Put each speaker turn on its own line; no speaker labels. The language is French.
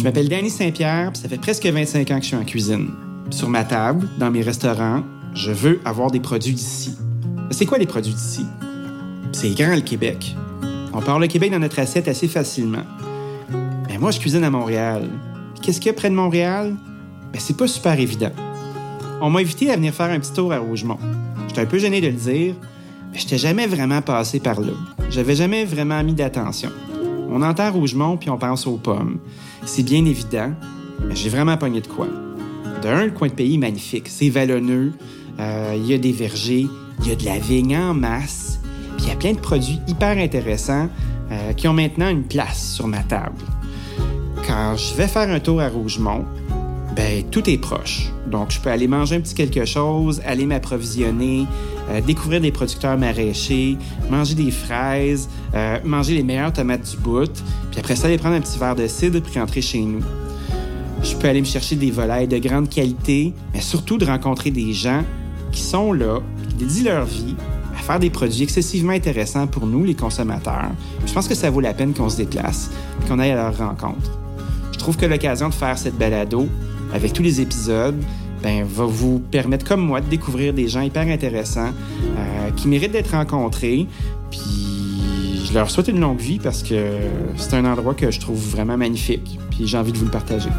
Je m'appelle Danny Saint-Pierre, ça fait presque 25 ans que je suis en cuisine. Sur ma table, dans mes restaurants, je veux avoir des produits d'ici. C'est quoi les produits d'ici? C'est grand le Québec. On parle le Québec dans notre assiette assez facilement. Mais moi, je cuisine à Montréal. Qu'est-ce qu'il y a près de Montréal? Ben, c'est pas super évident. On m'a invité à venir faire un petit tour à Rougemont. J'étais un peu gêné de le dire, mais j'étais jamais vraiment passé par là. J'avais jamais vraiment mis d'attention. On entend Rougemont puis on pense aux pommes. C'est bien évident, mais j'ai vraiment pogné de quoi. D'un, le coin de pays est magnifique. C'est vallonneux, euh, il y a des vergers, il y a de la vigne en masse, puis il y a plein de produits hyper intéressants euh, qui ont maintenant une place sur ma table. Quand je vais faire un tour à Rougemont, ben tout est proche. Donc je peux aller manger un petit quelque chose, aller m'approvisionner, euh, découvrir des producteurs maraîchers, manger des fraises, manger les meilleures tomates du bout, puis après ça aller prendre un petit verre de cidre puis rentrer chez nous. Je peux aller me chercher des volailles de grande qualité, mais surtout de rencontrer des gens qui sont là, qui dédient leur vie à faire des produits excessivement intéressants pour nous, les consommateurs. Je pense que ça vaut la peine qu'on se déplace qu'on aille à leur rencontre. Je trouve que l'occasion de faire cette balado, avec tous les épisodes, ben, va vous permettre, comme moi, de découvrir des gens hyper intéressants euh, qui méritent d'être rencontrés. Puis je leur souhaite une longue vie parce que c'est un endroit que je trouve vraiment magnifique. Puis j'ai envie de vous le partager.